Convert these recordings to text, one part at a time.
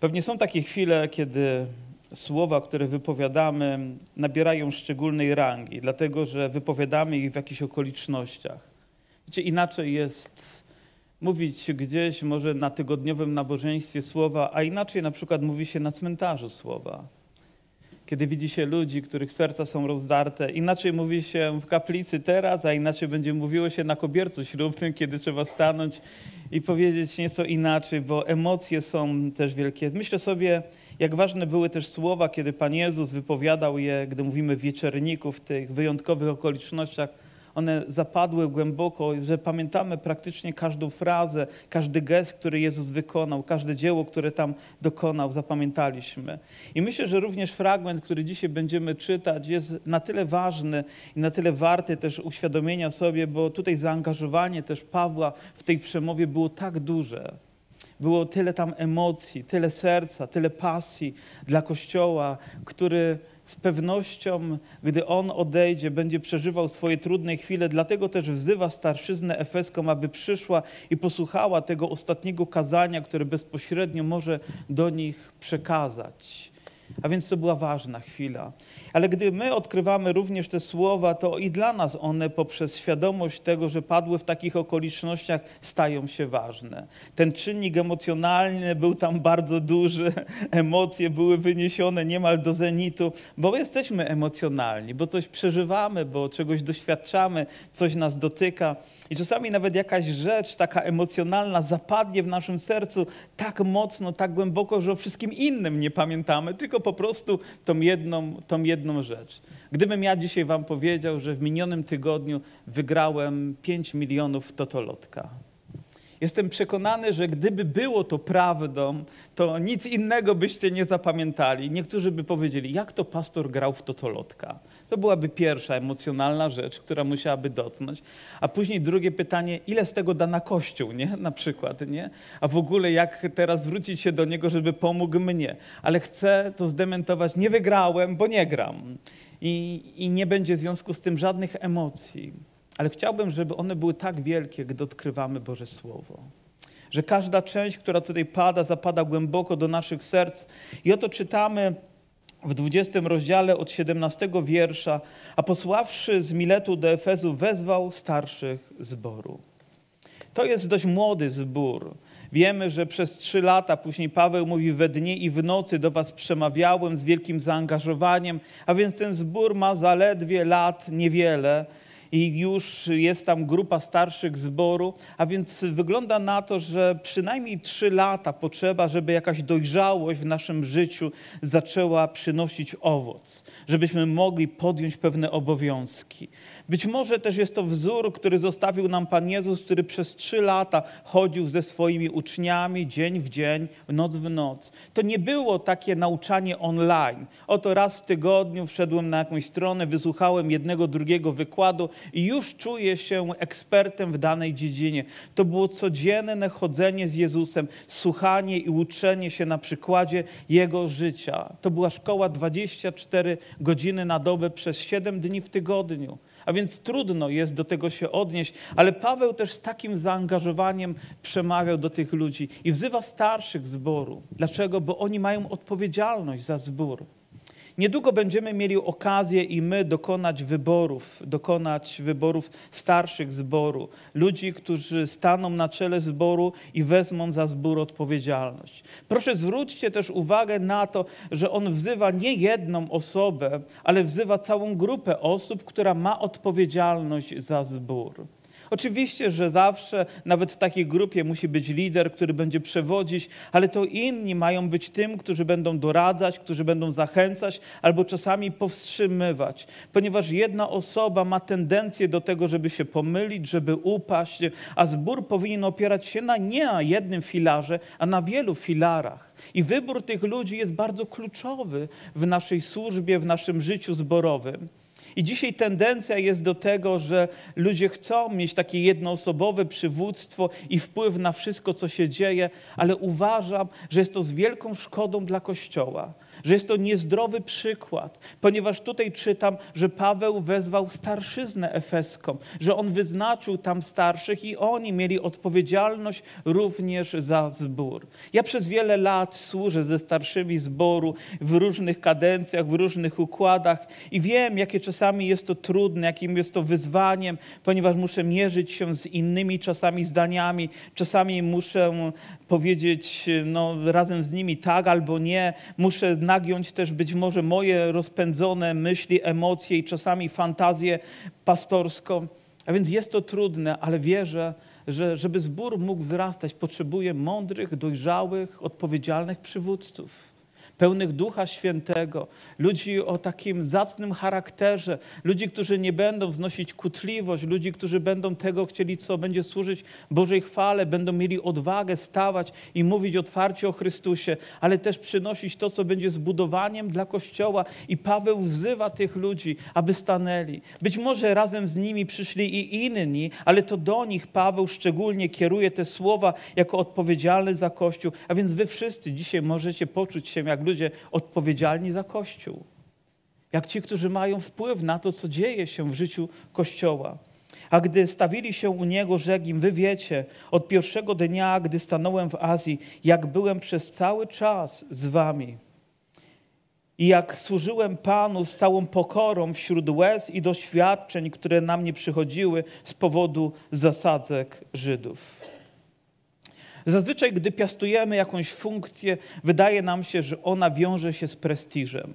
Pewnie są takie chwile, kiedy słowa, które wypowiadamy, nabierają szczególnej rangi, dlatego że wypowiadamy ich w jakichś okolicznościach. Wiecie, inaczej jest mówić gdzieś, może na tygodniowym nabożeństwie słowa, a inaczej na przykład mówi się na cmentarzu słowa. Kiedy widzi się ludzi, których serca są rozdarte, inaczej mówi się w kaplicy teraz, a inaczej będzie mówiło się na kobiercu ślubnym, kiedy trzeba stanąć i powiedzieć nieco inaczej, bo emocje są też wielkie. Myślę sobie, jak ważne były też słowa, kiedy Pan Jezus wypowiadał je, gdy mówimy w wieczerniku, w tych wyjątkowych okolicznościach. One zapadły głęboko, że pamiętamy praktycznie każdą frazę, każdy gest, który Jezus wykonał, każde dzieło, które tam dokonał, zapamiętaliśmy. I myślę, że również fragment, który dzisiaj będziemy czytać, jest na tyle ważny i na tyle warty też uświadomienia sobie, bo tutaj zaangażowanie też Pawła w tej przemowie było tak duże. Było tyle tam emocji, tyle serca, tyle pasji dla Kościoła, który z pewnością, gdy on odejdzie, będzie przeżywał swoje trudne chwile. Dlatego też wzywa starszyznę efeską, aby przyszła i posłuchała tego ostatniego kazania, które bezpośrednio może do nich przekazać. A więc to była ważna chwila. Ale gdy my odkrywamy również te słowa, to i dla nas one poprzez świadomość tego, że padły w takich okolicznościach, stają się ważne. Ten czynnik emocjonalny był tam bardzo duży, emocje były wyniesione niemal do zenitu, bo jesteśmy emocjonalni, bo coś przeżywamy, bo czegoś doświadczamy, coś nas dotyka. I czasami nawet jakaś rzecz taka emocjonalna zapadnie w naszym sercu tak mocno, tak głęboko, że o wszystkim innym nie pamiętamy, tylko po prostu tą jedną, tą jedną rzecz. Gdybym ja dzisiaj wam powiedział, że w minionym tygodniu wygrałem 5 milionów totolotka. Jestem przekonany, że gdyby było to prawdą, to nic innego byście nie zapamiętali. Niektórzy by powiedzieli, jak to pastor grał w totolotka. To byłaby pierwsza emocjonalna rzecz, która musiałaby dotknąć. A później drugie pytanie, ile z tego da na kościół, nie? Na przykład, nie? A w ogóle jak teraz zwrócić się do niego, żeby pomógł mnie. Ale chcę to zdementować, nie wygrałem, bo nie gram. I, I nie będzie w związku z tym żadnych emocji. Ale chciałbym, żeby one były tak wielkie, gdy odkrywamy Boże Słowo. Że każda część, która tutaj pada, zapada głęboko do naszych serc. I oto czytamy w 20 rozdziale od 17 wiersza, a posławszy z Miletu do Efezu, wezwał starszych zboru. To jest dość młody zbór. Wiemy, że przez trzy lata, później Paweł mówi, we dnie i w nocy do was przemawiałem z wielkim zaangażowaniem, a więc ten zbór ma zaledwie lat niewiele i już jest tam grupa starszych zboru, a więc wygląda na to, że przynajmniej trzy lata potrzeba, żeby jakaś dojrzałość w naszym życiu zaczęła przynosić owoc, żebyśmy mogli podjąć pewne obowiązki. Być może też jest to wzór, który zostawił nam Pan Jezus, który przez trzy lata chodził ze swoimi uczniami dzień w dzień, noc w noc. To nie było takie nauczanie online. Oto raz w tygodniu wszedłem na jakąś stronę, wysłuchałem jednego, drugiego wykładu i już czuję się ekspertem w danej dziedzinie. To było codzienne chodzenie z Jezusem, słuchanie i uczenie się na przykładzie Jego życia. To była szkoła 24 godziny na dobę przez 7 dni w tygodniu a więc trudno jest do tego się odnieść, ale Paweł też z takim zaangażowaniem przemawiał do tych ludzi i wzywa starszych zboru. Dlaczego? Bo oni mają odpowiedzialność za zbór. Niedługo będziemy mieli okazję i my dokonać wyborów, dokonać wyborów starszych zboru, ludzi, którzy staną na czele zboru i wezmą za zbór odpowiedzialność. Proszę zwróćcie też uwagę na to, że on wzywa nie jedną osobę, ale wzywa całą grupę osób, która ma odpowiedzialność za zbór. Oczywiście, że zawsze, nawet w takiej grupie, musi być lider, który będzie przewodzić, ale to inni mają być tym, którzy będą doradzać, którzy będą zachęcać albo czasami powstrzymywać, ponieważ jedna osoba ma tendencję do tego, żeby się pomylić, żeby upaść, a zbór powinien opierać się na nie na jednym filarze, a na wielu filarach. I wybór tych ludzi jest bardzo kluczowy w naszej służbie, w naszym życiu zborowym. I dzisiaj tendencja jest do tego, że ludzie chcą mieć takie jednoosobowe przywództwo i wpływ na wszystko, co się dzieje, ale uważam, że jest to z wielką szkodą dla Kościoła że jest to niezdrowy przykład, ponieważ tutaj czytam, że Paweł wezwał starszyznę efeską, że on wyznaczył tam starszych i oni mieli odpowiedzialność również za zbór. Ja przez wiele lat służę ze starszymi zboru w różnych kadencjach, w różnych układach i wiem, jakie czasami jest to trudne, jakim jest to wyzwaniem, ponieważ muszę mierzyć się z innymi czasami zdaniami, czasami muszę powiedzieć no, razem z nimi tak albo nie, muszę nagiąć też być może moje rozpędzone myśli, emocje i czasami fantazję pastorską. A więc jest to trudne, ale wierzę, że żeby zbór mógł wzrastać, potrzebuje mądrych, dojrzałych, odpowiedzialnych przywódców pełnych Ducha Świętego, ludzi o takim zacnym charakterze, ludzi, którzy nie będą wznosić kutliwość, ludzi, którzy będą tego chcieli, co będzie służyć Bożej chwale, będą mieli odwagę stawać i mówić otwarcie o Chrystusie, ale też przynosić to, co będzie zbudowaniem dla Kościoła. I Paweł wzywa tych ludzi, aby stanęli. Być może razem z nimi przyszli i inni, ale to do nich Paweł szczególnie kieruje te słowa jako odpowiedzialny za Kościół. A więc wy wszyscy dzisiaj możecie poczuć się jak ludzie odpowiedzialni za Kościół. Jak ci, którzy mają wpływ na to, co dzieje się w życiu Kościoła. A gdy stawili się u niego, rzekł im, wy wiecie, od pierwszego dnia, gdy stanąłem w Azji, jak byłem przez cały czas z wami. I jak służyłem Panu z całą pokorą wśród łez i doświadczeń, które na mnie przychodziły z powodu zasadzek Żydów. Zazwyczaj, gdy piastujemy jakąś funkcję, wydaje nam się, że ona wiąże się z prestiżem.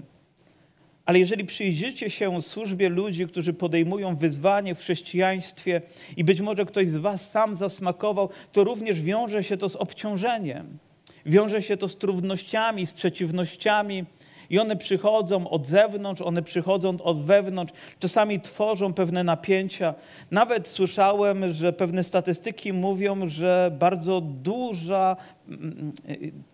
Ale jeżeli przyjrzycie się służbie ludzi, którzy podejmują wyzwanie w chrześcijaństwie i być może ktoś z Was sam zasmakował, to również wiąże się to z obciążeniem. Wiąże się to z trudnościami, z przeciwnościami, i one przychodzą od zewnątrz, one przychodzą od wewnątrz, czasami tworzą pewne napięcia. Nawet słyszałem, że pewne statystyki mówią, że bardzo duża mm,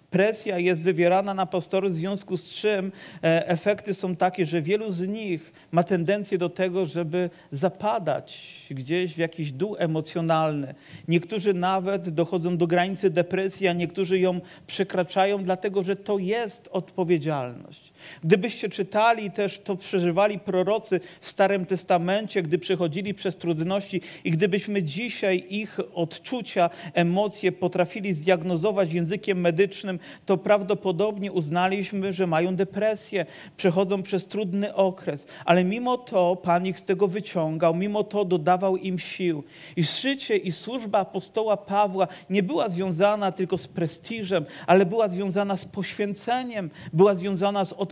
presja jest wywierana na pastorów, w związku z czym e, efekty są takie, że wielu z nich ma tendencję do tego, żeby zapadać gdzieś w jakiś dół emocjonalny. Niektórzy nawet dochodzą do granicy depresji, a niektórzy ją przekraczają, dlatego że to jest odpowiedzialność. Gdybyście czytali też, to przeżywali prorocy w Starym Testamencie, gdy przechodzili przez trudności i gdybyśmy dzisiaj ich odczucia, emocje potrafili zdiagnozować językiem medycznym, to prawdopodobnie uznaliśmy, że mają depresję, przechodzą przez trudny okres, ale mimo to Pan ich z tego wyciągał, mimo to dodawał im sił. I życie i służba apostoła Pawła nie była związana tylko z prestiżem, ale była związana z poświęceniem, była związana z odpowiedzialnością,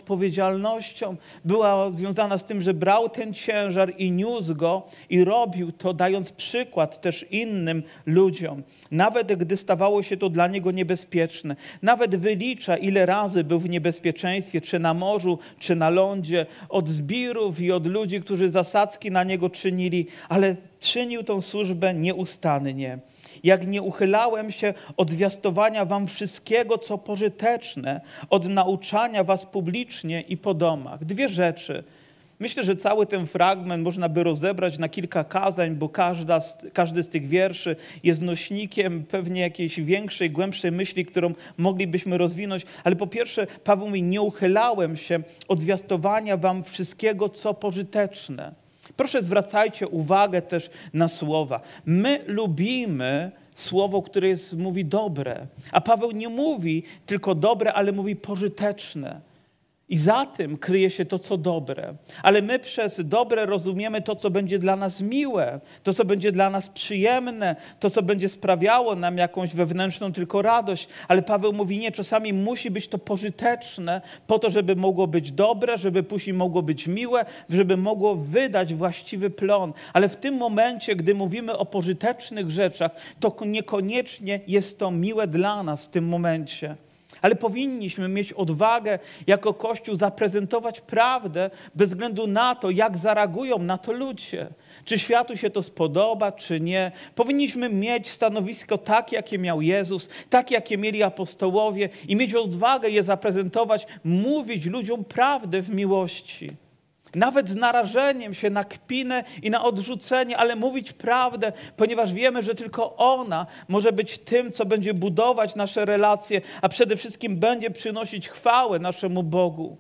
była związana z tym, że brał ten ciężar i niósł go i robił to, dając przykład też innym ludziom. Nawet gdy stawało się to dla niego niebezpieczne, nawet wylicza, ile razy był w niebezpieczeństwie, czy na morzu, czy na lądzie, od zbirów i od ludzi, którzy zasadzki na niego czynili, ale czynił tą służbę nieustannie jak nie uchylałem się od zwiastowania wam wszystkiego, co pożyteczne, od nauczania was publicznie i po domach. Dwie rzeczy. Myślę, że cały ten fragment można by rozebrać na kilka kazań, bo każda z, każdy z tych wierszy jest nośnikiem pewnie jakiejś większej, głębszej myśli, którą moglibyśmy rozwinąć. Ale po pierwsze, Paweł mówi, nie uchylałem się od zwiastowania wam wszystkiego, co pożyteczne. Proszę zwracajcie uwagę też na słowa. My lubimy słowo, które jest, mówi dobre. A Paweł nie mówi tylko dobre, ale mówi pożyteczne. I za tym kryje się to, co dobre. Ale my przez dobre rozumiemy to, co będzie dla nas miłe, to, co będzie dla nas przyjemne, to, co będzie sprawiało nam jakąś wewnętrzną tylko radość. Ale Paweł mówi, nie, czasami musi być to pożyteczne, po to, żeby mogło być dobre, żeby później mogło być miłe, żeby mogło wydać właściwy plon. Ale w tym momencie, gdy mówimy o pożytecznych rzeczach, to niekoniecznie jest to miłe dla nas w tym momencie. Ale powinniśmy mieć odwagę jako Kościół zaprezentować prawdę bez względu na to, jak zareagują na to ludzie. Czy światu się to spodoba, czy nie. Powinniśmy mieć stanowisko takie, jakie miał Jezus, takie, jakie mieli apostołowie i mieć odwagę je zaprezentować, mówić ludziom prawdę w miłości. Nawet z narażeniem się na kpinę i na odrzucenie, ale mówić prawdę, ponieważ wiemy, że tylko ona może być tym, co będzie budować nasze relacje, a przede wszystkim będzie przynosić chwałę naszemu Bogu.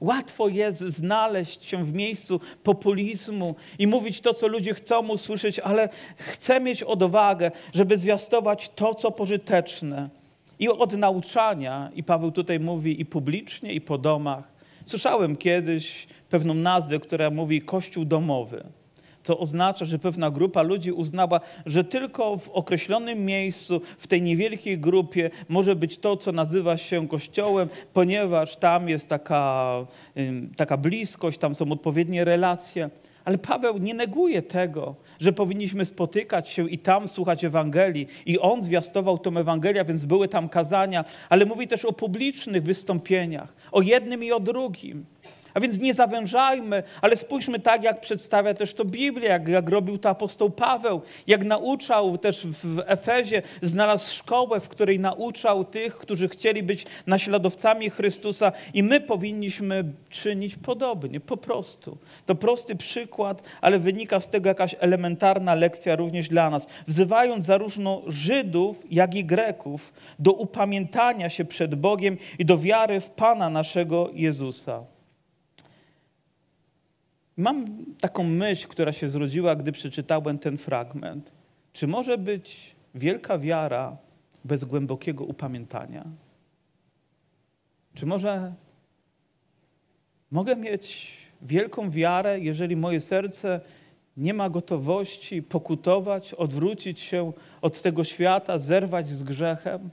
Łatwo jest znaleźć się w miejscu populizmu i mówić to, co ludzie chcą usłyszeć, ale chcę mieć odwagę, żeby zwiastować to, co pożyteczne. I od nauczania, i Paweł tutaj mówi i publicznie, i po domach. Słyszałem kiedyś pewną nazwę, która mówi Kościół domowy. To oznacza, że pewna grupa ludzi uznała, że tylko w określonym miejscu, w tej niewielkiej grupie może być to, co nazywa się kościołem, ponieważ tam jest taka, taka bliskość, tam są odpowiednie relacje. Ale Paweł nie neguje tego, że powinniśmy spotykać się i tam słuchać Ewangelii. I on zwiastował tą Ewangelię, więc były tam kazania, ale mówi też o publicznych wystąpieniach, o jednym i o drugim. A więc nie zawężajmy, ale spójrzmy tak, jak przedstawia też to Biblia, jak, jak robił to apostoł Paweł, jak nauczał też w Efezie, znalazł szkołę, w której nauczał tych, którzy chcieli być naśladowcami Chrystusa i my powinniśmy czynić podobnie, po prostu. To prosty przykład, ale wynika z tego jakaś elementarna lekcja również dla nas. Wzywając zarówno Żydów, jak i Greków do upamiętania się przed Bogiem i do wiary w Pana naszego Jezusa. Mam taką myśl, która się zrodziła, gdy przeczytałem ten fragment. Czy może być wielka wiara bez głębokiego upamiętania? Czy może mogę mieć wielką wiarę, jeżeli moje serce nie ma gotowości pokutować, odwrócić się od tego świata, zerwać z grzechem?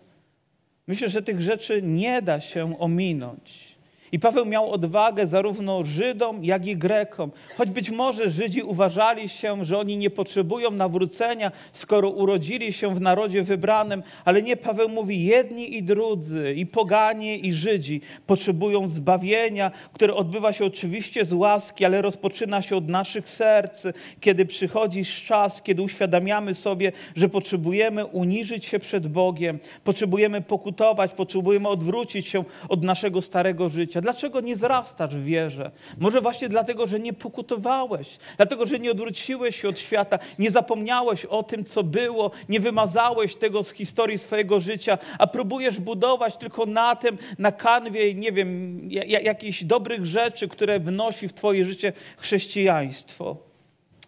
Myślę, że tych rzeczy nie da się ominąć. I Paweł miał odwagę zarówno Żydom, jak i Grekom. Choć być może Żydzi uważali się, że oni nie potrzebują nawrócenia, skoro urodzili się w narodzie wybranym, ale nie, Paweł mówi, jedni i drudzy, i poganie, i Żydzi potrzebują zbawienia, które odbywa się oczywiście z łaski, ale rozpoczyna się od naszych serc, kiedy przychodzi czas, kiedy uświadamiamy sobie, że potrzebujemy uniżyć się przed Bogiem, potrzebujemy pokutować, potrzebujemy odwrócić się od naszego starego życia. Dlaczego nie zrastasz w wierze? Może właśnie dlatego, że nie pokutowałeś, dlatego, że nie odwróciłeś się od świata, nie zapomniałeś o tym, co było, nie wymazałeś tego z historii swojego życia, a próbujesz budować tylko na tym, na kanwie, nie wiem, jakichś dobrych rzeczy, które wnosi w Twoje życie chrześcijaństwo.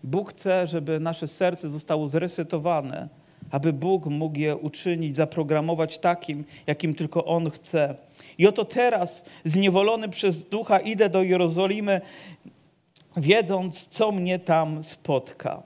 Bóg chce, żeby nasze serce zostało zresetowane, aby Bóg mógł je uczynić, zaprogramować takim, jakim tylko On chce. I oto teraz, zniewolony przez ducha, idę do Jerozolimy, wiedząc, co mnie tam spotka.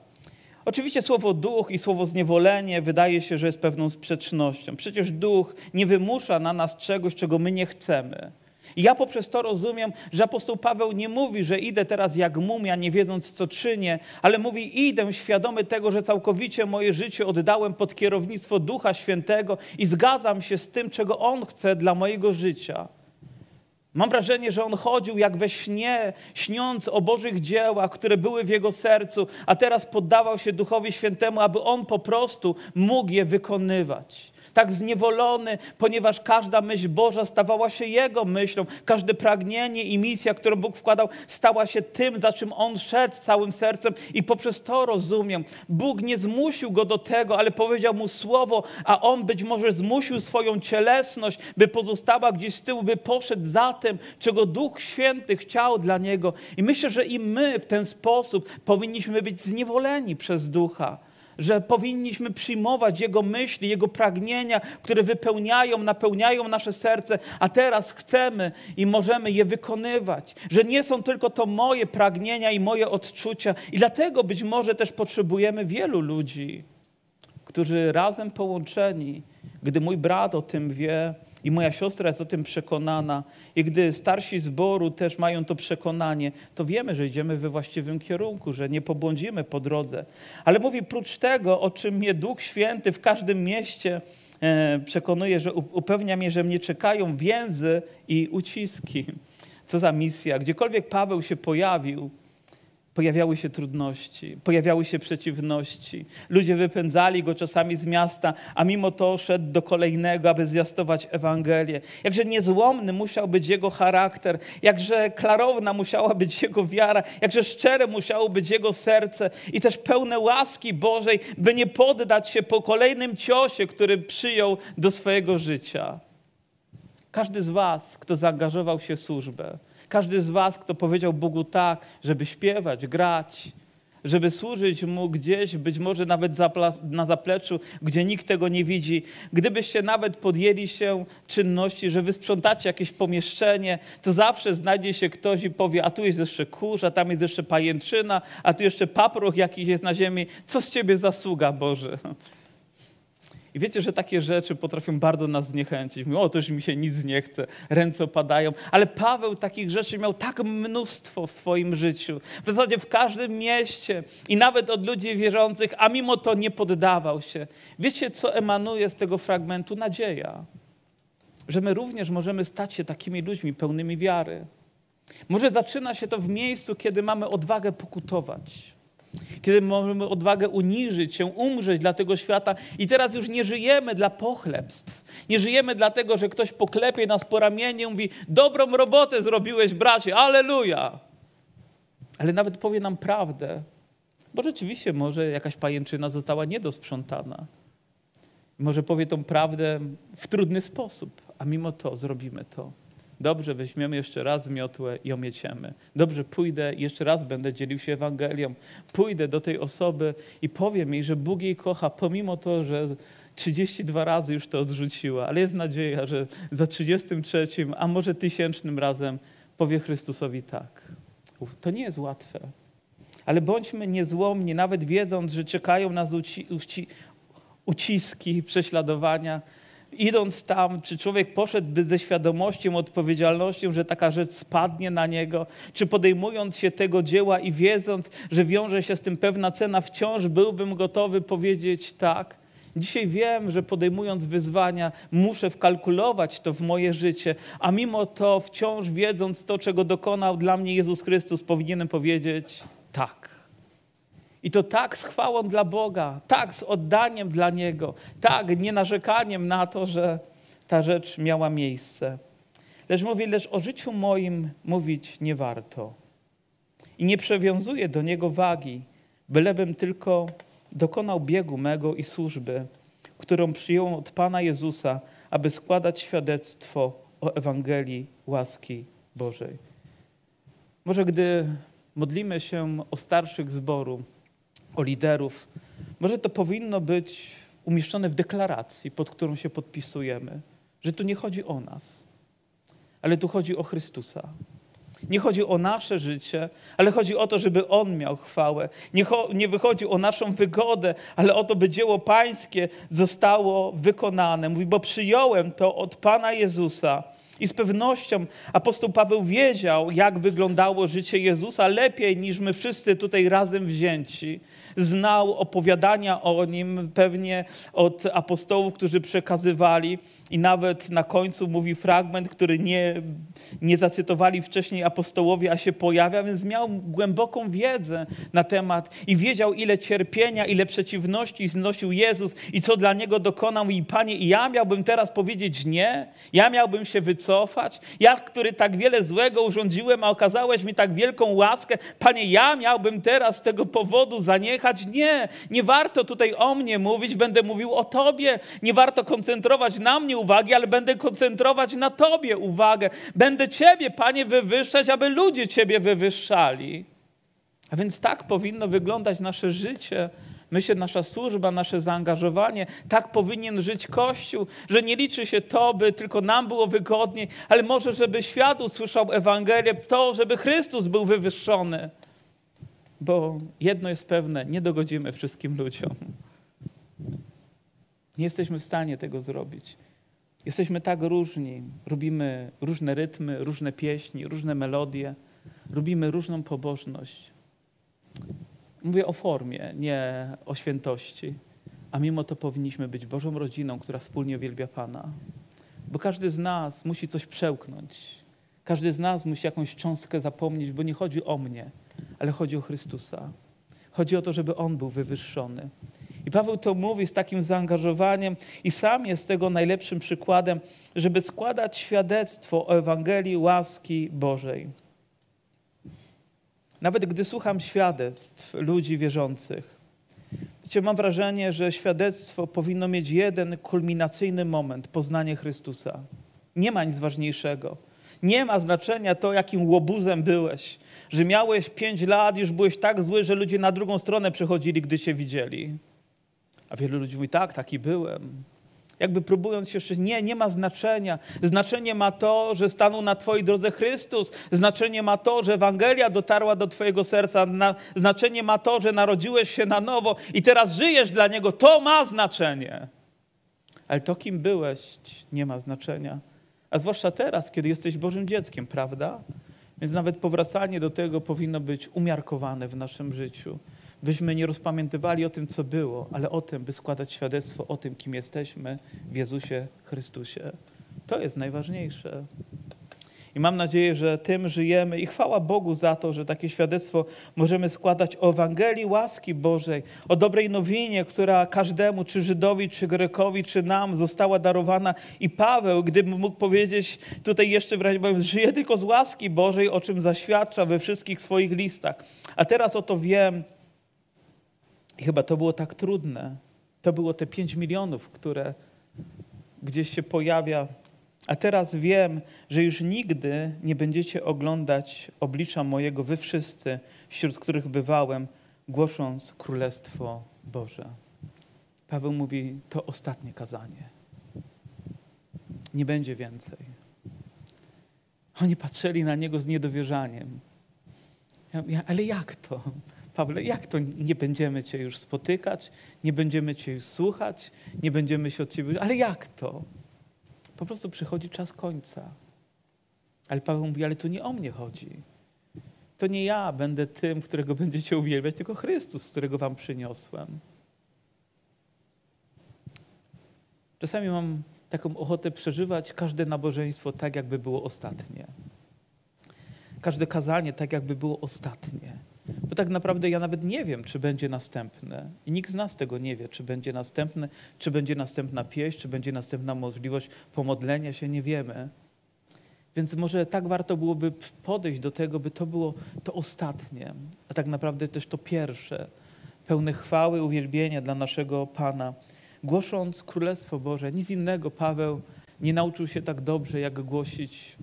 Oczywiście słowo duch i słowo zniewolenie wydaje się, że jest pewną sprzecznością. Przecież duch nie wymusza na nas czegoś, czego my nie chcemy. I ja poprzez to rozumiem, że apostoł Paweł nie mówi, że idę teraz jak mumia, nie wiedząc co czynię, ale mówi, idę świadomy tego, że całkowicie moje życie oddałem pod kierownictwo Ducha Świętego i zgadzam się z tym, czego On chce dla mojego życia. Mam wrażenie, że on chodził jak we śnie, śniąc o Bożych dziełach, które były w jego sercu, a teraz poddawał się Duchowi Świętemu, aby on po prostu mógł je wykonywać tak zniewolony, ponieważ każda myśl Boża stawała się Jego myślą. Każde pragnienie i misja, którą Bóg wkładał, stała się tym, za czym On szedł całym sercem i poprzez to rozumiem. Bóg nie zmusił go do tego, ale powiedział mu słowo, a On być może zmusił swoją cielesność, by pozostała gdzieś z tyłu, by poszedł za tym, czego Duch Święty chciał dla niego. I myślę, że i my w ten sposób powinniśmy być zniewoleni przez Ducha że powinniśmy przyjmować Jego myśli, Jego pragnienia, które wypełniają, napełniają nasze serce, a teraz chcemy i możemy je wykonywać. Że nie są tylko to moje pragnienia i moje odczucia, i dlatego być może też potrzebujemy wielu ludzi, którzy razem połączeni, gdy mój brat o tym wie, i moja siostra jest o tym przekonana. I gdy starsi zboru też mają to przekonanie, to wiemy, że idziemy we właściwym kierunku, że nie pobłądzimy po drodze. Ale mówi, prócz tego, o czym mnie Duch Święty w każdym mieście e, przekonuje, że upewnia mnie, że mnie czekają więzy i uciski. Co za misja. Gdziekolwiek Paweł się pojawił, pojawiały się trudności, pojawiały się przeciwności. Ludzie wypędzali go czasami z miasta, a mimo to szedł do kolejnego, aby zwiastować Ewangelię. Jakże niezłomny musiał być jego charakter, jakże klarowna musiała być jego wiara, jakże szczere musiało być jego serce i też pełne łaski Bożej, by nie poddać się po kolejnym ciosie, który przyjął do swojego życia. Każdy z Was, kto zaangażował się w służbę, każdy z Was, kto powiedział Bogu tak, żeby śpiewać, grać, żeby służyć Mu gdzieś, być może nawet na zapleczu, gdzie nikt tego nie widzi. Gdybyście nawet podjęli się czynności, że wysprzątacie jakieś pomieszczenie, to zawsze znajdzie się ktoś i powie, a tu jest jeszcze kurz, a tam jest jeszcze pajęczyna, a tu jeszcze paproch jakiś jest na ziemi. Co z Ciebie zasługa, Boże? I wiecie, że takie rzeczy potrafią bardzo nas zniechęcić. Mówią, o, to już mi się nic nie chce, ręce opadają. Ale Paweł takich rzeczy miał tak mnóstwo w swoim życiu. W zasadzie w każdym mieście i nawet od ludzi wierzących, a mimo to nie poddawał się. Wiecie, co emanuje z tego fragmentu? Nadzieja. Że my również możemy stać się takimi ludźmi pełnymi wiary. Może zaczyna się to w miejscu, kiedy mamy odwagę pokutować kiedy możemy odwagę uniżyć się, umrzeć dla tego świata i teraz już nie żyjemy dla pochlebstw. Nie żyjemy dlatego, że ktoś poklepie nas po ramieniu i mówi dobrą robotę zrobiłeś bracie, aleluja. Ale nawet powie nam prawdę, bo rzeczywiście może jakaś pajęczyna została niedosprzątana. Może powie tą prawdę w trudny sposób, a mimo to zrobimy to. Dobrze, weźmiemy jeszcze raz miotłę i omieciemy. Dobrze, pójdę jeszcze raz będę dzielił się Ewangelią. Pójdę do tej osoby i powiem jej, że Bóg jej kocha, pomimo to, że 32 razy już to odrzuciła, ale jest nadzieja, że za 33, a może tysięcznym razem powie Chrystusowi tak. To nie jest łatwe. Ale bądźmy niezłomni, nawet wiedząc, że czekają nas uci uci uciski, prześladowania, idąc tam, czy człowiek poszedłby ze świadomością, odpowiedzialnością, że taka rzecz spadnie na niego, czy podejmując się tego dzieła i wiedząc, że wiąże się z tym pewna cena, wciąż byłbym gotowy powiedzieć tak. Dzisiaj wiem, że podejmując wyzwania, muszę wkalkulować to w moje życie, a mimo to wciąż wiedząc to, czego dokonał dla mnie Jezus Chrystus, powinienem powiedzieć tak. I to tak z chwałą dla Boga, tak z oddaniem dla Niego, tak nie narzekaniem na to, że ta rzecz miała miejsce. Lecz mówi, lecz o życiu moim mówić nie warto. I nie przewiązuję do niego wagi, bylebym tylko dokonał biegu mego i służby, którą przyjąłem od Pana Jezusa, aby składać świadectwo o Ewangelii łaski Bożej. Może gdy modlimy się o starszych zboru, o liderów. Może to powinno być umieszczone w deklaracji, pod którą się podpisujemy, że tu nie chodzi o nas, ale tu chodzi o Chrystusa. Nie chodzi o nasze życie, ale chodzi o to, żeby On miał chwałę. Nie, nie wychodzi o naszą wygodę, ale o to, by dzieło Pańskie zostało wykonane. Mówi, bo przyjąłem to od Pana Jezusa i z pewnością apostoł Paweł wiedział, jak wyglądało życie Jezusa lepiej niż my wszyscy tutaj razem wzięci. Znał opowiadania o nim pewnie od apostołów, którzy przekazywali, i nawet na końcu mówi fragment, który nie, nie zacytowali wcześniej apostołowie, a się pojawia, więc miał głęboką wiedzę na temat i wiedział, ile cierpienia, ile przeciwności znosił Jezus i co dla niego dokonał. I Panie, i ja miałbym teraz powiedzieć nie? Ja miałbym się wycofać? Ja, który tak wiele złego urządziłem, a okazałeś mi tak wielką łaskę, Panie, ja miałbym teraz z tego powodu zaniechać? Nie, nie warto tutaj o mnie mówić, będę mówił o Tobie. Nie warto koncentrować na mnie uwagi, ale będę koncentrować na Tobie uwagę. Będę Ciebie, Panie, wywyższać, aby ludzie Ciebie wywyższali. A więc tak powinno wyglądać nasze życie. Myślę, nasza służba, nasze zaangażowanie. Tak powinien żyć Kościół, że nie liczy się to, by tylko nam było wygodniej, ale może, żeby świat usłyszał Ewangelię, to, żeby Chrystus był wywyższony. Bo jedno jest pewne, nie dogodzimy wszystkim ludziom. Nie jesteśmy w stanie tego zrobić. Jesteśmy tak różni, robimy różne rytmy, różne pieśni, różne melodie, robimy różną pobożność. Mówię o formie, nie o świętości, a mimo to powinniśmy być Bożą rodziną, która wspólnie uwielbia Pana. Bo każdy z nas musi coś przełknąć. Każdy z nas musi jakąś cząstkę zapomnieć, bo nie chodzi o mnie, ale chodzi o Chrystusa. Chodzi o to, żeby On był wywyższony. I Paweł to mówi z takim zaangażowaniem i sam jest tego najlepszym przykładem, żeby składać świadectwo o Ewangelii łaski Bożej. Nawet gdy słucham świadectw ludzi wierzących, wiecie, mam wrażenie, że świadectwo powinno mieć jeden kulminacyjny moment poznanie Chrystusa. Nie ma nic ważniejszego. Nie ma znaczenia to, jakim łobuzem byłeś, że miałeś pięć lat, już byłeś tak zły, że ludzie na drugą stronę przechodzili, gdy cię widzieli. A wielu ludzi mówi, tak, taki byłem. Jakby próbując się jeszcze, nie, nie ma znaczenia. Znaczenie ma to, że stanął na Twojej drodze Chrystus. Znaczenie ma to, że Ewangelia dotarła do Twojego serca. Na, znaczenie ma to, że narodziłeś się na nowo i teraz żyjesz dla Niego. To ma znaczenie. Ale to, kim byłeś, nie ma znaczenia. A zwłaszcza teraz, kiedy jesteś Bożym dzieckiem, prawda? Więc nawet powracanie do tego powinno być umiarkowane w naszym życiu byśmy nie rozpamiętywali o tym, co było, ale o tym, by składać świadectwo o tym, kim jesteśmy w Jezusie Chrystusie. To jest najważniejsze. I mam nadzieję, że tym żyjemy i chwała Bogu za to, że takie świadectwo możemy składać o Ewangelii łaski Bożej, o dobrej nowinie, która każdemu, czy Żydowi, czy Grekowi, czy nam została darowana. I Paweł, gdyby mógł powiedzieć tutaj jeszcze wyraźnie mówiąc, żyje tylko z łaski Bożej, o czym zaświadcza we wszystkich swoich listach. A teraz oto wiem, i chyba to było tak trudne. To było te 5 milionów, które gdzieś się pojawia. A teraz wiem, że już nigdy nie będziecie oglądać oblicza mojego, wy wszyscy, wśród których bywałem, głosząc Królestwo Boże. Paweł mówi, to ostatnie kazanie. Nie będzie więcej. Oni patrzyli na niego z niedowierzaniem. Ja, ale jak to? Pawle, jak to nie będziemy Cię już spotykać, nie będziemy Cię już słuchać, nie będziemy się od Ciebie... Ale jak to? Po prostu przychodzi czas końca. Ale Paweł mówi, ale to nie o mnie chodzi. To nie ja będę tym, którego będziecie uwielbiać, tylko Chrystus, którego wam przyniosłem. Czasami mam taką ochotę przeżywać każde nabożeństwo tak, jakby było ostatnie. Każde kazanie tak, jakby było ostatnie. Bo tak naprawdę ja nawet nie wiem, czy będzie następne. I nikt z nas tego nie wie, czy będzie następne, czy będzie następna pieśń, czy będzie następna możliwość pomodlenia się, nie wiemy. Więc może tak warto byłoby podejść do tego, by to było to ostatnie, a tak naprawdę też to pierwsze, pełne chwały, uwielbienia dla naszego Pana. Głosząc Królestwo Boże, nic innego Paweł nie nauczył się tak dobrze, jak głosić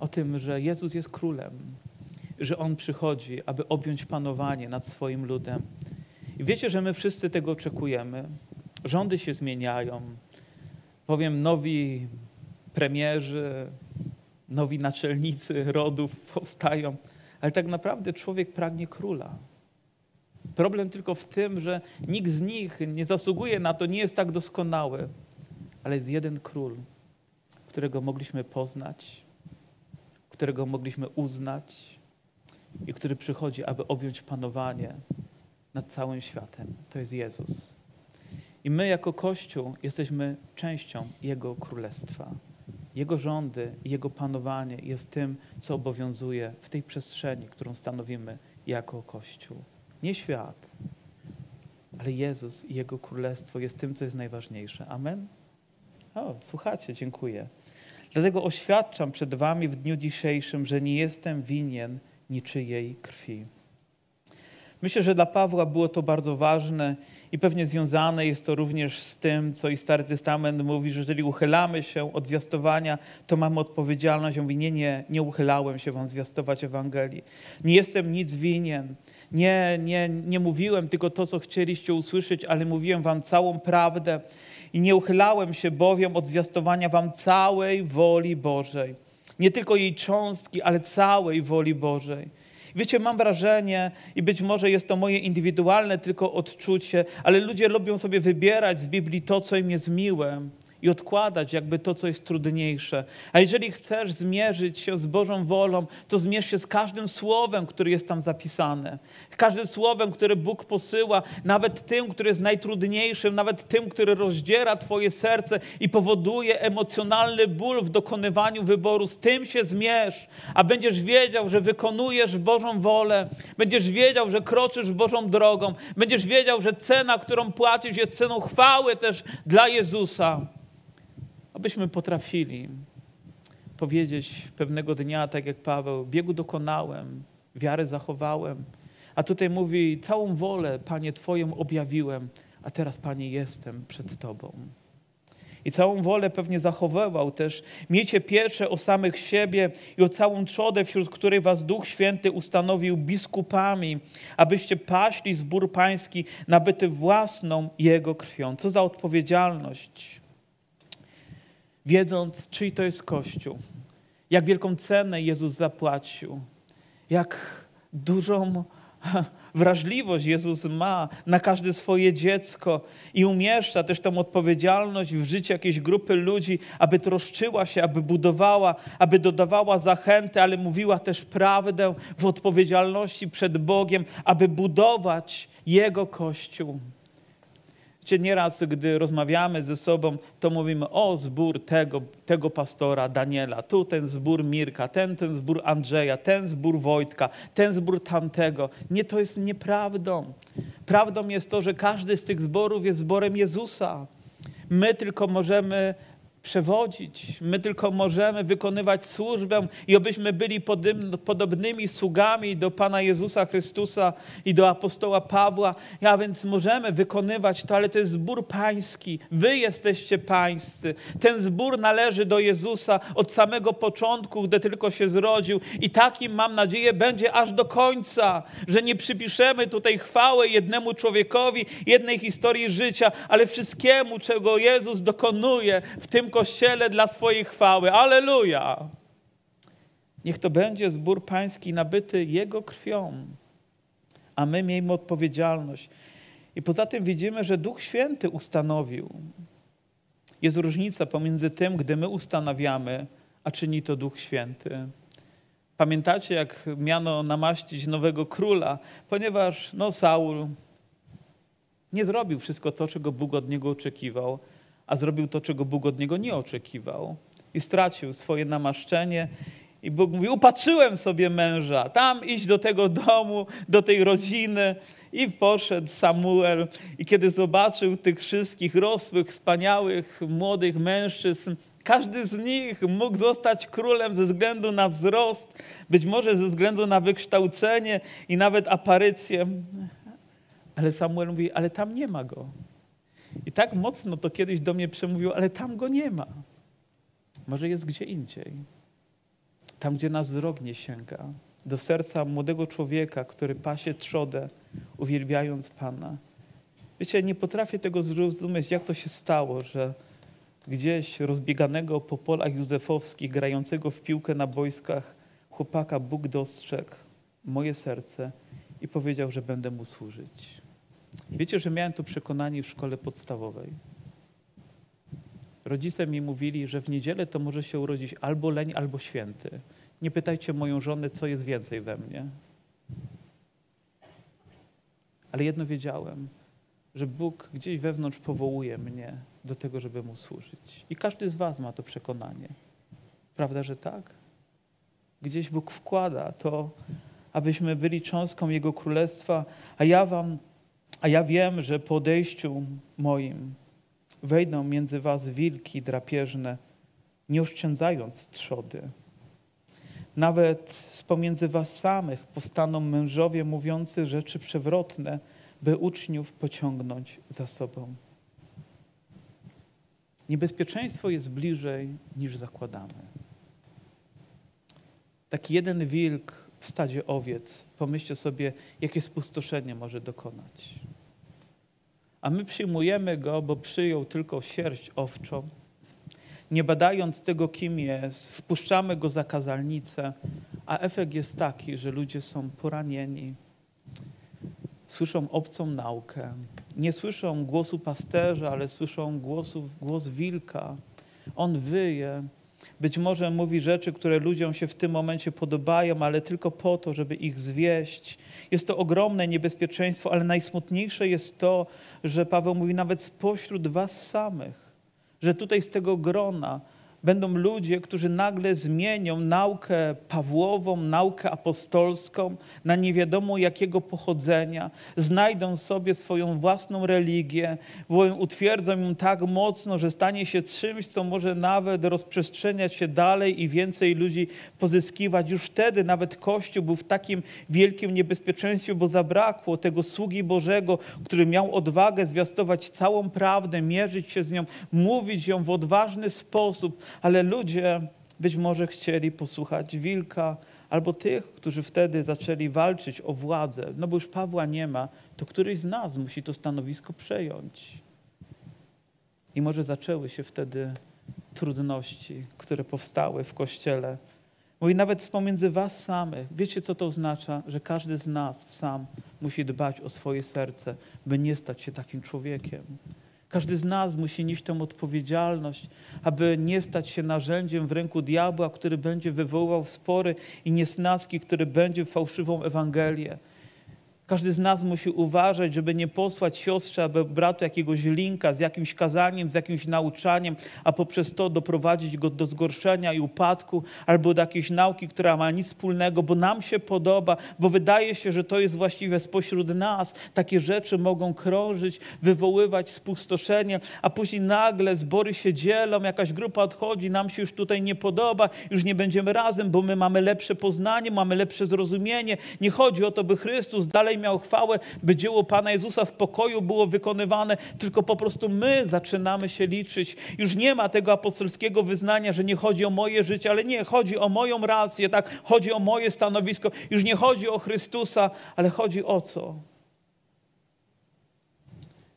o tym, że Jezus jest królem, że On przychodzi, aby objąć panowanie nad swoim ludem. I wiecie, że my wszyscy tego oczekujemy. Rządy się zmieniają. Powiem, nowi premierzy, nowi naczelnicy rodów powstają, ale tak naprawdę człowiek pragnie króla. Problem tylko w tym, że nikt z nich nie zasługuje na to, nie jest tak doskonały, ale jest jeden król, którego mogliśmy poznać, którego mogliśmy uznać, i który przychodzi, aby objąć panowanie nad całym światem. To jest Jezus. I my jako Kościół jesteśmy częścią Jego Królestwa. Jego rządy Jego panowanie jest tym, co obowiązuje w tej przestrzeni, którą stanowimy jako Kościół. Nie świat, ale Jezus i Jego Królestwo jest tym, co jest najważniejsze. Amen? O, słuchacie, dziękuję. Dlatego oświadczam przed Wami w dniu dzisiejszym, że nie jestem winien niczyjej krwi. Myślę, że dla Pawła było to bardzo ważne i pewnie związane jest to również z tym, co i Stary Testament mówi, że jeżeli uchylamy się od zwiastowania, to mamy odpowiedzialność. On mówi, nie, nie, nie uchylałem się wam zwiastować Ewangelii. Nie jestem nic winien. Nie, nie, nie mówiłem tylko to, co chcieliście usłyszeć, ale mówiłem wam całą prawdę. I nie uchylałem się bowiem od zwiastowania wam całej woli Bożej nie tylko jej cząstki, ale całej woli Bożej. Wiecie, mam wrażenie, i być może jest to moje indywidualne tylko odczucie, ale ludzie lubią sobie wybierać z Biblii to, co im jest miłe i odkładać jakby to, co jest trudniejsze. A jeżeli chcesz zmierzyć się z Bożą wolą, to zmierz się z każdym słowem, które jest tam zapisane. Każdym słowem, które Bóg posyła, nawet tym, które jest najtrudniejszym, nawet tym, który rozdziera Twoje serce i powoduje emocjonalny ból w dokonywaniu wyboru. Z tym się zmierz, a będziesz wiedział, że wykonujesz Bożą wolę, będziesz wiedział, że kroczysz Bożą drogą, będziesz wiedział, że cena, którą płacisz, jest ceną chwały też dla Jezusa. Abyśmy potrafili powiedzieć pewnego dnia, tak jak Paweł, biegu dokonałem, wiarę zachowałem. A tutaj mówi, całą wolę, Panie, Twoją objawiłem, a teraz, Panie, jestem przed Tobą. I całą wolę pewnie zachowywał też. Miejcie pierwsze o samych siebie i o całą trzodę, wśród której was Duch Święty ustanowił biskupami, abyście paśli zbór pański nabyty własną Jego krwią. Co za odpowiedzialność. Wiedząc, czyj to jest Kościół, jak wielką cenę Jezus zapłacił, jak dużą wrażliwość Jezus ma na każde swoje dziecko i umieszcza też tą odpowiedzialność w życiu jakiejś grupy ludzi, aby troszczyła się, aby budowała, aby dodawała zachęty, ale mówiła też prawdę w odpowiedzialności przed Bogiem, aby budować Jego Kościół. Wiecie, nieraz, gdy rozmawiamy ze sobą, to mówimy, o, zbór tego, tego pastora Daniela, tu ten zbór Mirka, ten, ten zbór Andrzeja, ten zbór Wojtka, ten zbór tamtego. Nie, to jest nieprawdą. Prawdą jest to, że każdy z tych zborów jest zborem Jezusa. My tylko możemy przewodzić. My tylko możemy wykonywać służbę i obyśmy byli podobnymi sługami do Pana Jezusa Chrystusa i do apostoła Pawła. Ja więc możemy wykonywać to, ale to jest zbór pański. Wy jesteście pańscy. Ten zbór należy do Jezusa od samego początku, gdy tylko się zrodził i takim mam nadzieję będzie aż do końca, że nie przypiszemy tutaj chwały jednemu człowiekowi, jednej historii życia, ale wszystkiemu, czego Jezus dokonuje w tym kościele dla swojej chwały. Aleluja! Niech to będzie zbór pański nabyty Jego krwią, a my miejmy odpowiedzialność. I poza tym widzimy, że Duch Święty ustanowił. Jest różnica pomiędzy tym, gdy my ustanawiamy, a czyni to Duch Święty. Pamiętacie, jak miano namaścić nowego króla, ponieważ no, Saul nie zrobił wszystko to, czego Bóg od niego oczekiwał a zrobił to, czego Bóg od niego nie oczekiwał. I stracił swoje namaszczenie. I Bóg mówi: Upatrzyłem sobie męża, tam iść do tego domu, do tej rodziny. I poszedł Samuel, i kiedy zobaczył tych wszystkich rosłych, wspaniałych, młodych mężczyzn, każdy z nich mógł zostać królem ze względu na wzrost, być może ze względu na wykształcenie i nawet aparycję. Ale Samuel mówi: Ale tam nie ma go. I tak mocno to kiedyś do mnie przemówił, ale tam go nie ma. Może jest gdzie indziej. Tam, gdzie nas wzrok nie sięga. Do serca młodego człowieka, który pasie trzodę, uwielbiając Pana. Wiecie, nie potrafię tego zrozumieć, jak to się stało, że gdzieś rozbieganego po polach józefowskich, grającego w piłkę na boiskach, chłopaka Bóg dostrzegł moje serce i powiedział, że będę mu służyć. Wiecie, że miałem to przekonanie w szkole podstawowej. Rodzice mi mówili, że w niedzielę to może się urodzić albo leń, albo święty. Nie pytajcie moją żonę, co jest więcej we mnie. Ale jedno wiedziałem, że Bóg gdzieś wewnątrz powołuje mnie do tego, żeby Mu służyć. I każdy z Was ma to przekonanie. Prawda, że tak? Gdzieś Bóg wkłada to, abyśmy byli cząstką Jego Królestwa, a ja Wam a ja wiem, że po odejściu moim wejdą między was wilki drapieżne, nie oszczędzając trzody. Nawet z pomiędzy was samych powstaną mężowie mówiący rzeczy przewrotne, by uczniów pociągnąć za sobą. Niebezpieczeństwo jest bliżej niż zakładamy. Taki jeden wilk w stadzie owiec, pomyślcie sobie, jakie spustoszenie może dokonać a my przyjmujemy go, bo przyjął tylko sierść owczą. Nie badając tego, kim jest, wpuszczamy go za kazalnicę, a efekt jest taki, że ludzie są poranieni, słyszą obcą naukę, nie słyszą głosu pasterza, ale słyszą głosu, głos wilka. On wyje. Być może mówi rzeczy, które ludziom się w tym momencie podobają, ale tylko po to, żeby ich zwieść. Jest to ogromne niebezpieczeństwo, ale najsmutniejsze jest to, że Paweł mówi nawet spośród was samych, że tutaj z tego grona będą ludzie, którzy nagle zmienią naukę Pawłową, naukę apostolską na niewiadomo jakiego pochodzenia, znajdą sobie swoją własną religię, utwierdzą ją tak mocno, że stanie się czymś, co może nawet rozprzestrzeniać się dalej i więcej ludzi pozyskiwać. Już wtedy nawet Kościół był w takim wielkim niebezpieczeństwie, bo zabrakło tego sługi Bożego, który miał odwagę zwiastować całą prawdę, mierzyć się z nią, mówić ją w odważny sposób, ale ludzie być może chcieli posłuchać wilka albo tych, którzy wtedy zaczęli walczyć o władzę. No bo już Pawła nie ma, to któryś z nas musi to stanowisko przejąć. I może zaczęły się wtedy trudności, które powstały w kościele. Mówi nawet pomiędzy was samych. Wiecie, co to oznacza? Że każdy z nas sam musi dbać o swoje serce, by nie stać się takim człowiekiem. Każdy z nas musi nieść tę odpowiedzialność, aby nie stać się narzędziem w ręku diabła, który będzie wywoływał spory i niesnaski, który będzie fałszywą Ewangelię. Każdy z nas musi uważać, żeby nie posłać siostrze albo bratu jakiegoś linka z jakimś kazaniem, z jakimś nauczaniem, a poprzez to doprowadzić go do zgorszenia i upadku, albo do jakiejś nauki, która ma nic wspólnego, bo nam się podoba, bo wydaje się, że to jest właściwe spośród nas. Takie rzeczy mogą krążyć, wywoływać spustoszenie, a później nagle zbory się dzielą, jakaś grupa odchodzi, nam się już tutaj nie podoba, już nie będziemy razem, bo my mamy lepsze poznanie, mamy lepsze zrozumienie. Nie chodzi o to, by Chrystus dalej miał chwałę, by dzieło Pana Jezusa w pokoju było wykonywane, tylko po prostu my zaczynamy się liczyć. Już nie ma tego apostolskiego wyznania, że nie chodzi o moje życie, ale nie, chodzi o moją rację, tak? Chodzi o moje stanowisko. Już nie chodzi o Chrystusa, ale chodzi o co?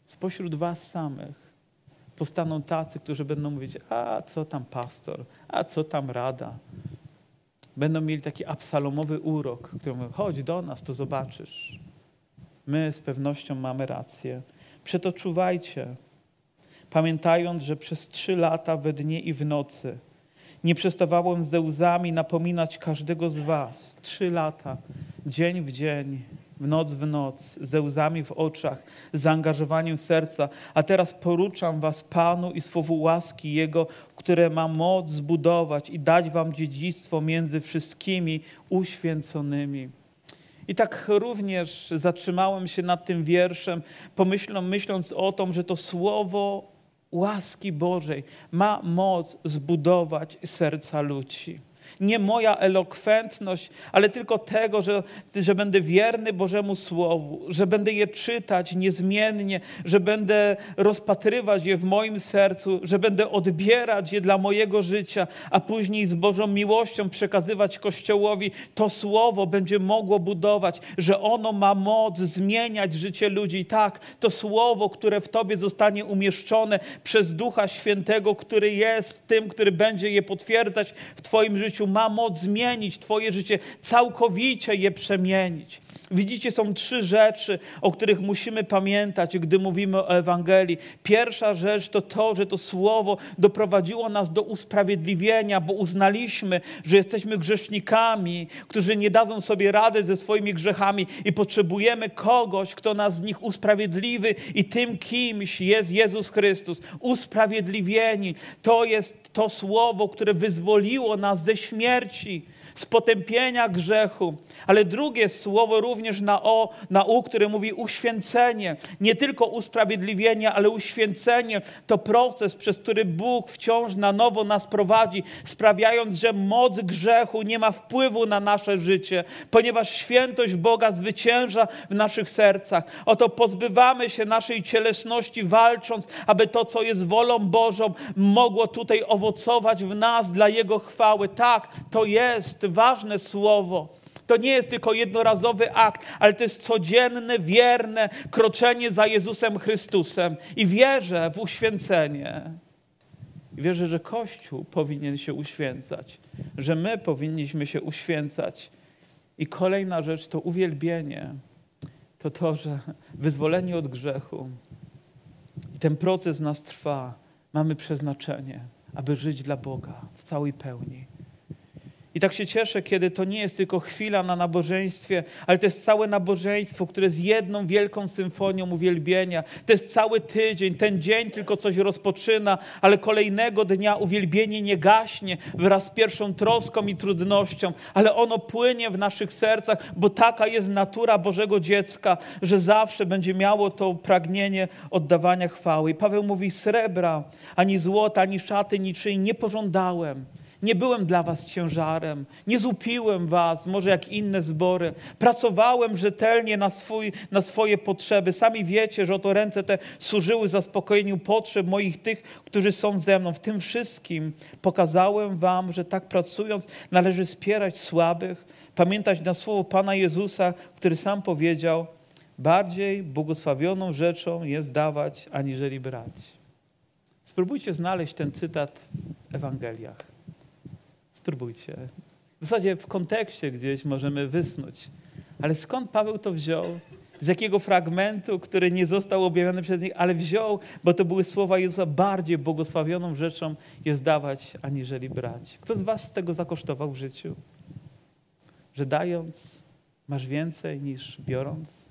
Spośród was samych powstaną tacy, którzy będą mówić, a co tam pastor, a co tam rada. Będą mieli taki absalomowy urok, który mówi, chodź do nas, to zobaczysz. My z pewnością mamy rację. Przeto czuwajcie, pamiętając, że przez trzy lata we dnie i w nocy nie przestawałem ze łzami napominać każdego z was. Trzy lata, dzień w dzień, w noc w noc, ze łzami w oczach, z zaangażowaniem serca. A teraz poruczam was Panu i słowu łaski Jego, które ma moc zbudować i dać wam dziedzictwo między wszystkimi uświęconymi. I tak również zatrzymałem się nad tym wierszem, pomyślą, myśląc o tym, że to słowo łaski Bożej ma moc zbudować serca ludzi nie moja elokwentność, ale tylko tego, że, że będę wierny Bożemu Słowu, że będę je czytać niezmiennie, że będę rozpatrywać je w moim sercu, że będę odbierać je dla mojego życia, a później z Bożą miłością przekazywać Kościołowi. To Słowo będzie mogło budować, że ono ma moc zmieniać życie ludzi. Tak, to Słowo, które w Tobie zostanie umieszczone przez Ducha Świętego, który jest tym, który będzie je potwierdzać w Twoim życiu, ma moc zmienić Twoje życie, całkowicie je przemienić. Widzicie, są trzy rzeczy, o których musimy pamiętać, gdy mówimy o Ewangelii. Pierwsza rzecz to to, że to słowo doprowadziło nas do usprawiedliwienia, bo uznaliśmy, że jesteśmy grzesznikami, którzy nie dadzą sobie rady ze swoimi grzechami i potrzebujemy kogoś, kto nas z nich usprawiedliwy i tym kimś jest Jezus Chrystus. Usprawiedliwieni to jest to słowo, które wyzwoliło nas ze śmierci z potępienia grzechu. Ale drugie słowo również na o, na u, które mówi uświęcenie. Nie tylko usprawiedliwienie, ale uświęcenie to proces, przez który Bóg wciąż na nowo nas prowadzi, sprawiając, że moc grzechu nie ma wpływu na nasze życie, ponieważ świętość Boga zwycięża w naszych sercach. Oto pozbywamy się naszej cielesności, walcząc, aby to, co jest wolą Bożą, mogło tutaj owocować w nas dla Jego chwały. Tak, to jest ważne słowo. To nie jest tylko jednorazowy akt, ale to jest codzienne, wierne kroczenie za Jezusem Chrystusem. I wierzę w uświęcenie. wierzę, że Kościół powinien się uświęcać, że my powinniśmy się uświęcać. I kolejna rzecz to uwielbienie. to to, że wyzwolenie od grzechu i ten proces nas trwa. Mamy przeznaczenie, aby żyć dla Boga w całej pełni. I tak się cieszę, kiedy to nie jest tylko chwila na nabożeństwie, ale to jest całe nabożeństwo, które jest jedną wielką symfonią uwielbienia. To jest cały tydzień, ten dzień tylko coś rozpoczyna, ale kolejnego dnia uwielbienie nie gaśnie wraz z pierwszą troską i trudnością, ale ono płynie w naszych sercach, bo taka jest natura Bożego dziecka, że zawsze będzie miało to pragnienie oddawania chwały. I Paweł mówi: srebra, ani złota, ani szaty niczyj nie pożądałem. Nie byłem dla was ciężarem, nie zupiłem was, może jak inne zbory. Pracowałem rzetelnie na, swój, na swoje potrzeby. Sami wiecie, że oto ręce te służyły zaspokojeniu potrzeb moich tych, którzy są ze mną. W tym wszystkim pokazałem wam, że tak pracując należy wspierać słabych, pamiętać na słowo Pana Jezusa, który sam powiedział, bardziej błogosławioną rzeczą jest dawać, aniżeli brać. Spróbujcie znaleźć ten cytat w Ewangeliach. Spróbujcie. W zasadzie w kontekście gdzieś możemy wysnuć. Ale skąd Paweł to wziął? Z jakiego fragmentu, który nie został objawiony przez nich, ale wziął, bo to były słowa Jezusa, bardziej błogosławioną rzeczą jest dawać, aniżeli brać. Kto z was z tego zakosztował w życiu? Że dając masz więcej niż biorąc?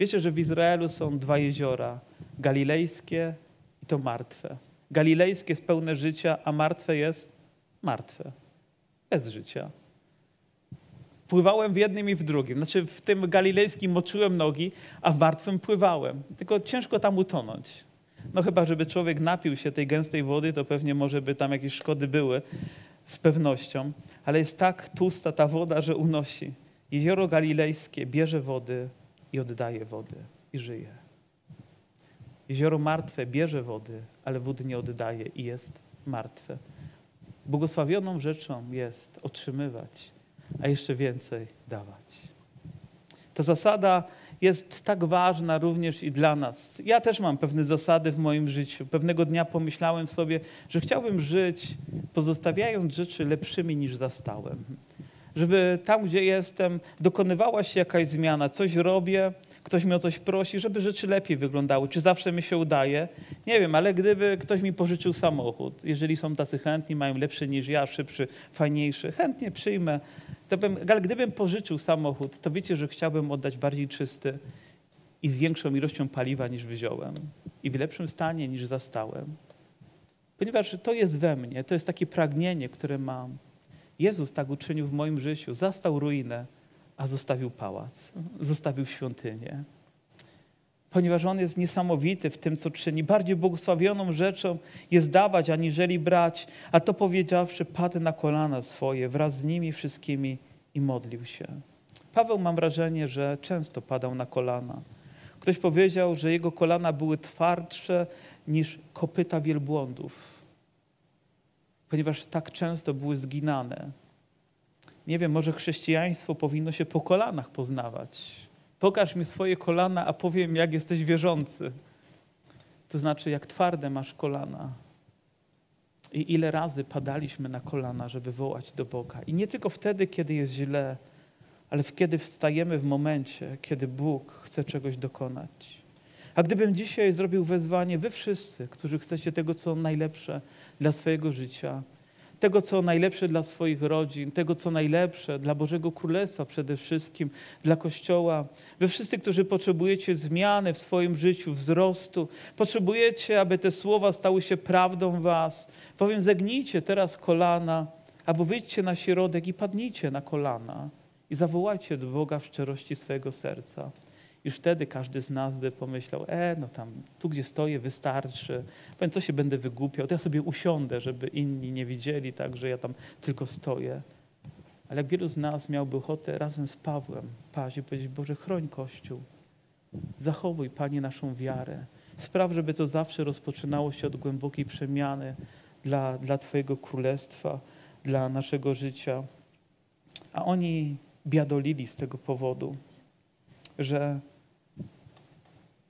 Wiecie, że w Izraelu są dwa jeziora, galilejskie i to martwe. Galilejskie jest pełne życia, a martwe jest martwe, bez życia. Pływałem w jednym i w drugim. Znaczy w tym galilejskim moczyłem nogi, a w martwym pływałem. Tylko ciężko tam utonąć. No chyba, żeby człowiek napił się tej gęstej wody, to pewnie może by tam jakieś szkody były, z pewnością. Ale jest tak tłusta ta woda, że unosi. Jezioro galilejskie bierze wody i oddaje wody i żyje. Jezioro martwe bierze wody, ale wody nie oddaje i jest martwe. Błogosławioną rzeczą jest otrzymywać, a jeszcze więcej dawać. Ta zasada jest tak ważna również i dla nas. Ja też mam pewne zasady w moim życiu. Pewnego dnia pomyślałem sobie, że chciałbym żyć, pozostawiając rzeczy lepszymi niż zastałem. Żeby tam, gdzie jestem, dokonywała się jakaś zmiana, coś robię, ktoś mnie o coś prosi, żeby rzeczy lepiej wyglądały. Czy zawsze mi się udaje? Nie wiem, ale gdyby ktoś mi pożyczył samochód, jeżeli są tacy chętni, mają lepszy niż ja, szybszy, fajniejszy, chętnie przyjmę. To bym, ale gdybym pożyczył samochód, to wiecie, że chciałbym oddać bardziej czysty i z większą ilością paliwa niż wziąłem i w lepszym stanie niż zastałem. Ponieważ to jest we mnie, to jest takie pragnienie, które mam. Jezus tak uczynił w moim życiu. Zastał ruinę, a zostawił pałac, zostawił świątynię. Ponieważ On jest niesamowity w tym, co czyni. Bardziej błogosławioną rzeczą jest dawać, aniżeli brać. A to powiedziawszy, padł na kolana swoje wraz z nimi wszystkimi i modlił się. Paweł, mam wrażenie, że często padał na kolana. Ktoś powiedział, że jego kolana były twardsze niż kopyta wielbłądów, ponieważ tak często były zginane nie wiem, może chrześcijaństwo powinno się po kolanach poznawać. Pokaż mi swoje kolana, a powiem, jak jesteś wierzący. To znaczy, jak twarde masz kolana. I ile razy padaliśmy na kolana, żeby wołać do Boga. I nie tylko wtedy, kiedy jest źle, ale kiedy wstajemy w momencie, kiedy Bóg chce czegoś dokonać. A gdybym dzisiaj zrobił wezwanie, wy wszyscy, którzy chcecie tego, co najlepsze dla swojego życia, tego, co najlepsze dla swoich rodzin, tego, co najlepsze dla Bożego Królestwa przede wszystkim, dla Kościoła. Wy wszyscy, którzy potrzebujecie zmiany w swoim życiu, wzrostu, potrzebujecie, aby te słowa stały się prawdą was. Powiem, zegnijcie teraz kolana, albo wyjdźcie na środek i padnijcie na kolana i zawołajcie do Boga w szczerości swojego serca. Już wtedy każdy z nas by pomyślał, e, no tam, tu gdzie stoję wystarczy, powiem, co się będę wygłupiał, to ja sobie usiądę, żeby inni nie widzieli tak, że ja tam tylko stoję. Ale wielu z nas miałby ochotę razem z Pawłem paść i powiedzieć, Boże, chroń Kościół, zachowuj, Panie, naszą wiarę. Spraw, żeby to zawsze rozpoczynało się od głębokiej przemiany dla, dla Twojego Królestwa, dla naszego życia. A oni biadolili z tego powodu, że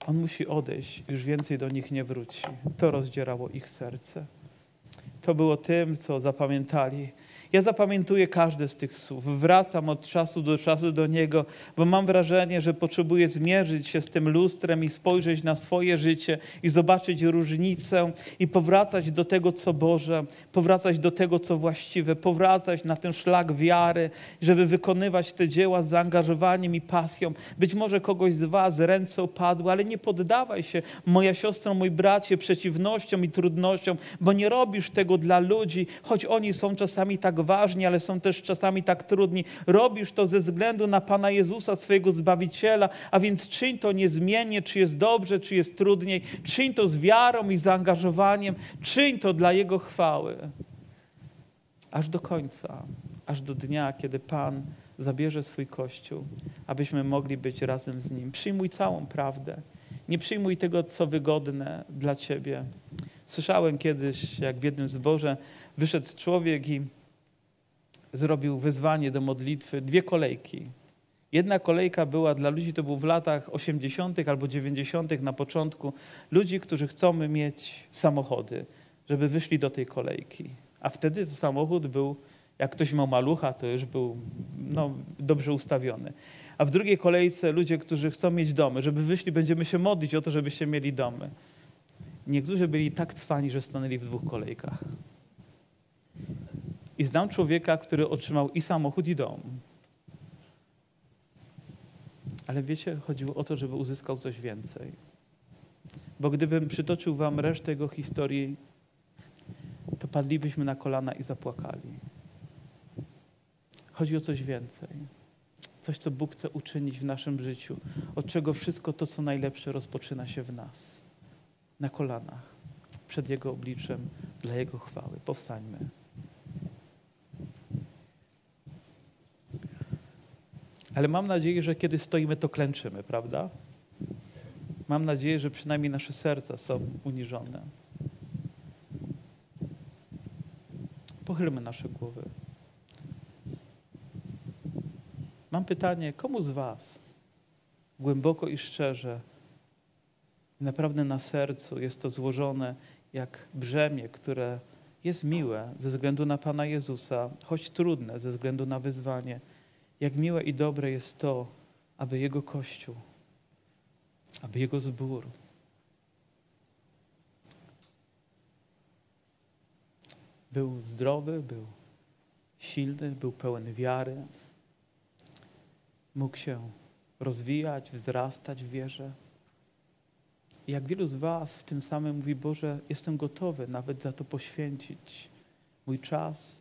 on musi odejść, już więcej do nich nie wróci. To rozdzierało ich serce. To było tym, co zapamiętali. Ja zapamiętuję każde z tych słów. Wracam od czasu do czasu do niego, bo mam wrażenie, że potrzebuję zmierzyć się z tym lustrem i spojrzeć na swoje życie i zobaczyć różnicę i powracać do tego, co Boże, powracać do tego, co właściwe, powracać na ten szlak wiary, żeby wykonywać te dzieła z zaangażowaniem i pasją. Być może kogoś z Was ręce opadły, ale nie poddawaj się, moja siostro, mój bracie, przeciwnościom i trudnościom, bo nie robisz tego dla ludzi, choć oni są czasami tak ważni, ale są też czasami tak trudni. Robisz to ze względu na Pana Jezusa, swojego Zbawiciela, a więc czyń to niezmiennie, czy jest dobrze, czy jest trudniej. Czyń to z wiarą i zaangażowaniem. Czyń to dla Jego chwały. Aż do końca, aż do dnia, kiedy Pan zabierze swój Kościół, abyśmy mogli być razem z Nim. Przyjmuj całą prawdę. Nie przyjmuj tego, co wygodne dla Ciebie. Słyszałem kiedyś, jak w jednym zborze wyszedł człowiek i zrobił wyzwanie do modlitwy, dwie kolejki. Jedna kolejka była dla ludzi, to był w latach 80. albo 90. na początku, ludzi, którzy chcą mieć samochody, żeby wyszli do tej kolejki. A wtedy samochód był, jak ktoś miał malucha, to już był no, dobrze ustawiony. A w drugiej kolejce ludzie, którzy chcą mieć domy, żeby wyszli, będziemy się modlić o to, żebyście mieli domy. Niektórzy byli tak cwani, że stanęli w dwóch kolejkach. I znam człowieka, który otrzymał i samochód, i dom. Ale wiecie, chodziło o to, żeby uzyskał coś więcej. Bo gdybym przytoczył wam resztę jego historii, to padlibyśmy na kolana i zapłakali. Chodzi o coś więcej. Coś, co Bóg chce uczynić w naszym życiu, od czego wszystko to, co najlepsze, rozpoczyna się w nas. Na kolanach, przed Jego obliczem, dla Jego chwały. Powstańmy. Ale mam nadzieję, że kiedy stoimy, to klęczymy, prawda? Mam nadzieję, że przynajmniej nasze serca są uniżone. Pochylmy nasze głowy. Mam pytanie, komu z Was głęboko i szczerze, naprawdę na sercu jest to złożone jak brzemię, które jest miłe ze względu na Pana Jezusa, choć trudne ze względu na wyzwanie. Jak miłe i dobre jest to, aby Jego Kościół, aby Jego zbór. Był zdrowy, był silny, był pełen wiary, mógł się rozwijać, wzrastać w wierze. I jak wielu z Was w tym samym mówi, Boże, jestem gotowy nawet za to poświęcić mój czas,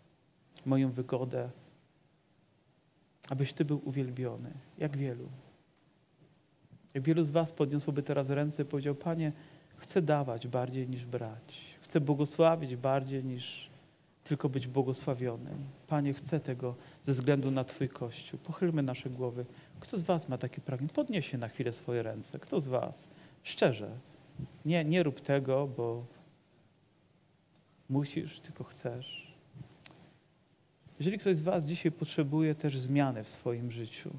moją wygodę, abyś Ty był uwielbiony. Jak wielu. Jak wielu z Was podniosłoby teraz ręce i powiedział, Panie, chcę dawać bardziej niż brać. Chcę błogosławić bardziej niż tylko być błogosławionym. Panie, chcę tego ze względu na Twój Kościół. Pochylmy nasze głowy. Kto z Was ma takie pragnienie? Podnieś się na chwilę swoje ręce. Kto z Was? Szczerze. Nie, nie rób tego, bo musisz, tylko chcesz. Jeżeli ktoś z Was dzisiaj potrzebuje też zmiany w swoim życiu,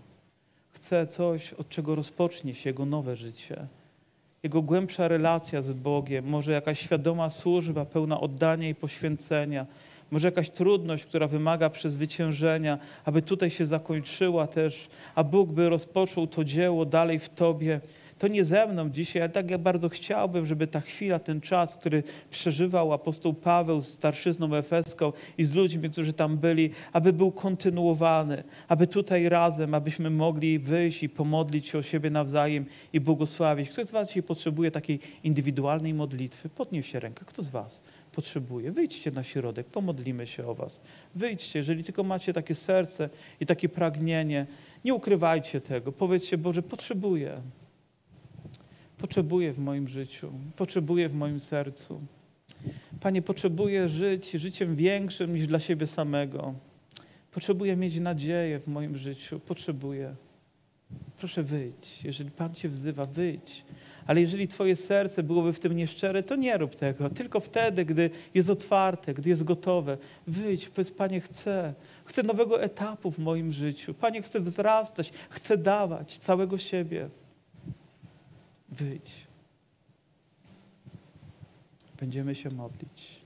chce coś, od czego rozpocznie się jego nowe życie, jego głębsza relacja z Bogiem, może jakaś świadoma służba pełna oddania i poświęcenia, może jakaś trudność, która wymaga przezwyciężenia, aby tutaj się zakończyła też, a Bóg by rozpoczął to dzieło dalej w Tobie. To nie ze mną dzisiaj, ale tak jak bardzo chciałbym, żeby ta chwila, ten czas, który przeżywał apostoł Paweł z starszyzną efeską i z ludźmi, którzy tam byli, aby był kontynuowany, aby tutaj razem, abyśmy mogli wyjść i pomodlić się o siebie nawzajem i błogosławić. Kto z Was dzisiaj potrzebuje takiej indywidualnej modlitwy? Podnieście rękę. Kto z Was? potrzebuje. Wyjdźcie na środek, pomodlimy się o Was. Wyjdźcie, jeżeli tylko macie takie serce i takie pragnienie, nie ukrywajcie tego. Powiedzcie, Boże, potrzebuję. Potrzebuję w moim życiu, potrzebuję w moim sercu. Panie, potrzebuję żyć życiem większym niż dla siebie samego. Potrzebuję mieć nadzieję w moim życiu. Potrzebuję. Proszę wyjdź. Jeżeli Pan Cię wzywa, wyjdź. Ale jeżeli Twoje serce byłoby w tym nieszczere, to nie rób tego. Tylko wtedy, gdy jest otwarte, gdy jest gotowe. Wyjdź, powiedz, Panie, chcę. Chcę nowego etapu w moim życiu. Panie, chcę wzrastać, chcę dawać całego siebie. Wyjdź. Będziemy się modlić.